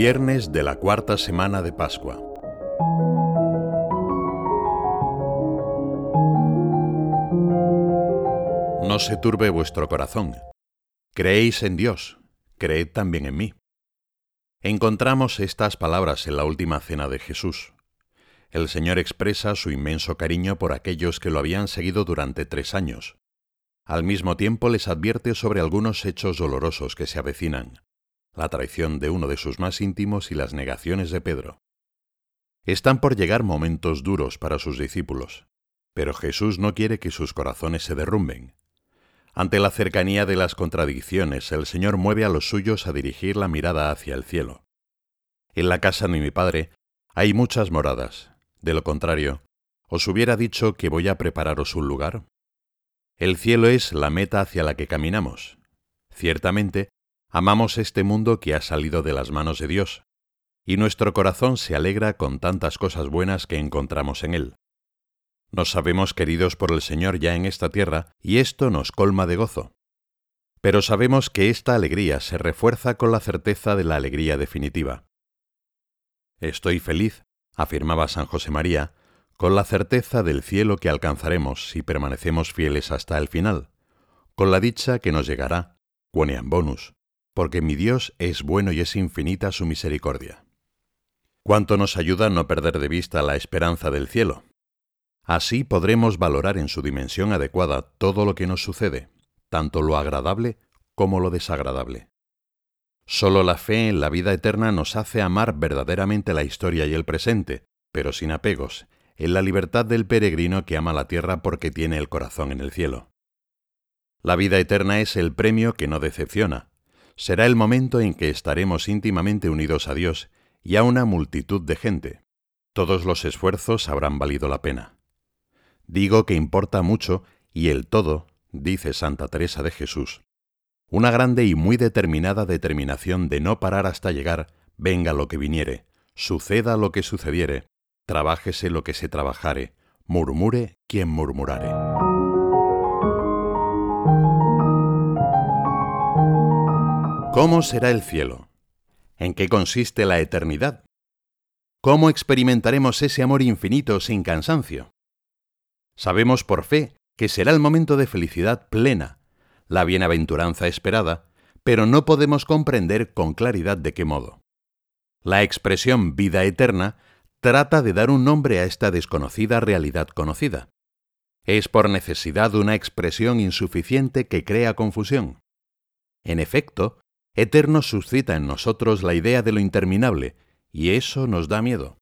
Viernes de la cuarta semana de Pascua. No se turbe vuestro corazón. Creéis en Dios, creed también en mí. Encontramos estas palabras en la última cena de Jesús. El Señor expresa su inmenso cariño por aquellos que lo habían seguido durante tres años. Al mismo tiempo les advierte sobre algunos hechos dolorosos que se avecinan la traición de uno de sus más íntimos y las negaciones de Pedro. Están por llegar momentos duros para sus discípulos, pero Jesús no quiere que sus corazones se derrumben. Ante la cercanía de las contradicciones, el Señor mueve a los suyos a dirigir la mirada hacia el cielo. En la casa de mi Padre hay muchas moradas. De lo contrario, ¿os hubiera dicho que voy a prepararos un lugar? El cielo es la meta hacia la que caminamos. Ciertamente, Amamos este mundo que ha salido de las manos de Dios, y nuestro corazón se alegra con tantas cosas buenas que encontramos en él. Nos sabemos queridos por el Señor ya en esta tierra, y esto nos colma de gozo. Pero sabemos que esta alegría se refuerza con la certeza de la alegría definitiva. Estoy feliz, afirmaba San José María, con la certeza del cielo que alcanzaremos si permanecemos fieles hasta el final, con la dicha que nos llegará, quoniam bonus, porque mi Dios es bueno y es infinita su misericordia. ¿Cuánto nos ayuda no perder de vista la esperanza del cielo? Así podremos valorar en su dimensión adecuada todo lo que nos sucede, tanto lo agradable como lo desagradable. Solo la fe en la vida eterna nos hace amar verdaderamente la historia y el presente, pero sin apegos, en la libertad del peregrino que ama la tierra porque tiene el corazón en el cielo. La vida eterna es el premio que no decepciona, será el momento en que estaremos íntimamente unidos a Dios y a una multitud de gente. Todos los esfuerzos habrán valido la pena. Digo que importa mucho y el todo, dice Santa Teresa de Jesús, una grande y muy determinada determinación de no parar hasta llegar, venga lo que viniere, suceda lo que sucediere, trabájese lo que se trabajare, murmure quien murmurare. ¿Cómo será el cielo? ¿En qué consiste la eternidad? ¿Cómo experimentaremos ese amor infinito sin cansancio? Sabemos por fe que será el momento de felicidad plena, la bienaventuranza esperada, pero no podemos comprender con claridad de qué modo. La expresión vida eterna trata de dar un nombre a esta desconocida realidad conocida. Es por necesidad una expresión insuficiente que crea confusión. En efecto, eterno suscita en nosotros la idea de lo interminable, y eso nos da miedo.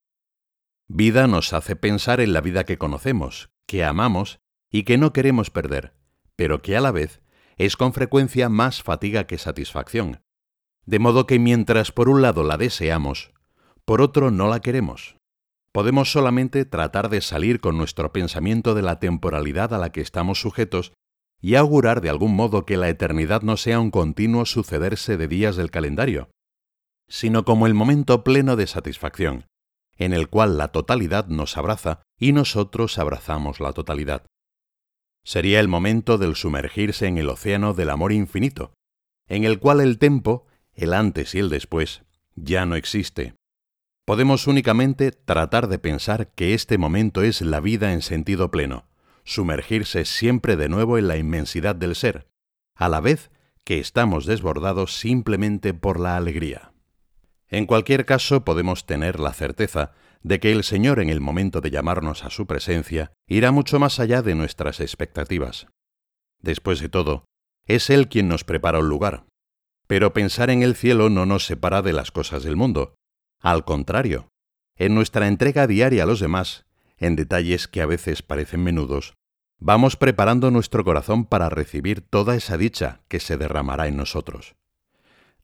Vida nos hace pensar en la vida que conocemos, que amamos y que no queremos perder, pero que a la vez es con frecuencia más fatiga que satisfacción. De modo que mientras por un lado la deseamos, por otro no la queremos. Podemos solamente tratar de salir con nuestro pensamiento de la temporalidad a la que estamos sujetos y augurar de algún modo que la eternidad no sea un continuo sucederse de días del calendario, sino como el momento pleno de satisfacción, en el cual la totalidad nos abraza y nosotros abrazamos la totalidad. Sería el momento del sumergirse en el océano del amor infinito, en el cual el tiempo, el antes y el después, ya no existe. Podemos únicamente tratar de pensar que este momento es la vida en sentido pleno, sumergirse siempre de nuevo en la inmensidad del ser, a la vez que estamos desbordados simplemente por la alegría. En cualquier caso podemos tener la certeza de que el Señor en el momento de llamarnos a su presencia irá mucho más allá de nuestras expectativas. Después de todo, es Él quien nos prepara un lugar. Pero pensar en el cielo no nos separa de las cosas del mundo. Al contrario, en nuestra entrega diaria a los demás en detalles que a veces parecen menudos, vamos preparando nuestro corazón para recibir toda esa dicha que se derramará en nosotros.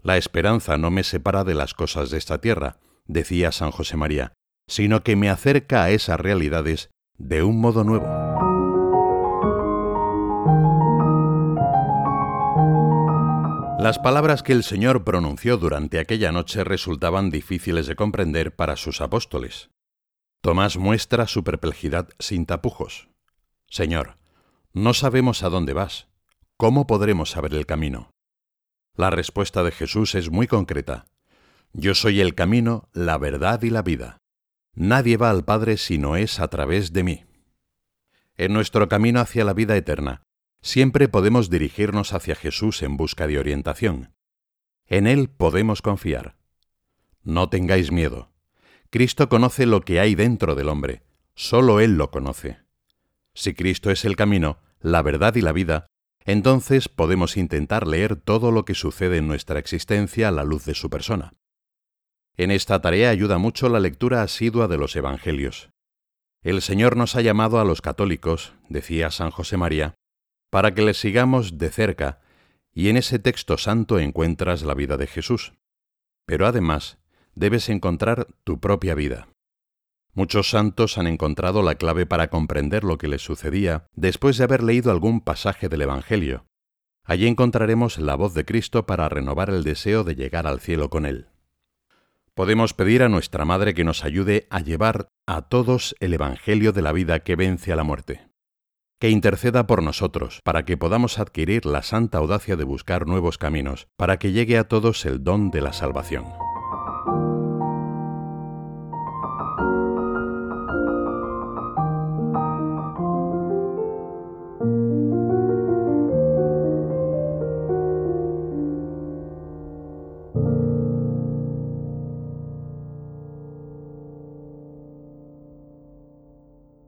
La esperanza no me separa de las cosas de esta tierra, decía San José María, sino que me acerca a esas realidades de un modo nuevo. Las palabras que el Señor pronunció durante aquella noche resultaban difíciles de comprender para sus apóstoles. Tomás muestra su perplejidad sin tapujos. Señor, no sabemos a dónde vas. ¿Cómo podremos saber el camino? La respuesta de Jesús es muy concreta. Yo soy el camino, la verdad y la vida. Nadie va al Padre si no es a través de mí. En nuestro camino hacia la vida eterna, siempre podemos dirigirnos hacia Jesús en busca de orientación. En Él podemos confiar. No tengáis miedo. Cristo conoce lo que hay dentro del hombre, solo Él lo conoce. Si Cristo es el camino, la verdad y la vida, entonces podemos intentar leer todo lo que sucede en nuestra existencia a la luz de su persona. En esta tarea ayuda mucho la lectura asidua de los Evangelios. El Señor nos ha llamado a los católicos, decía San José María, para que le sigamos de cerca, y en ese texto santo encuentras la vida de Jesús. Pero además, debes encontrar tu propia vida. Muchos santos han encontrado la clave para comprender lo que les sucedía después de haber leído algún pasaje del Evangelio. Allí encontraremos la voz de Cristo para renovar el deseo de llegar al cielo con Él. Podemos pedir a nuestra Madre que nos ayude a llevar a todos el Evangelio de la vida que vence a la muerte. Que interceda por nosotros para que podamos adquirir la santa audacia de buscar nuevos caminos, para que llegue a todos el don de la salvación.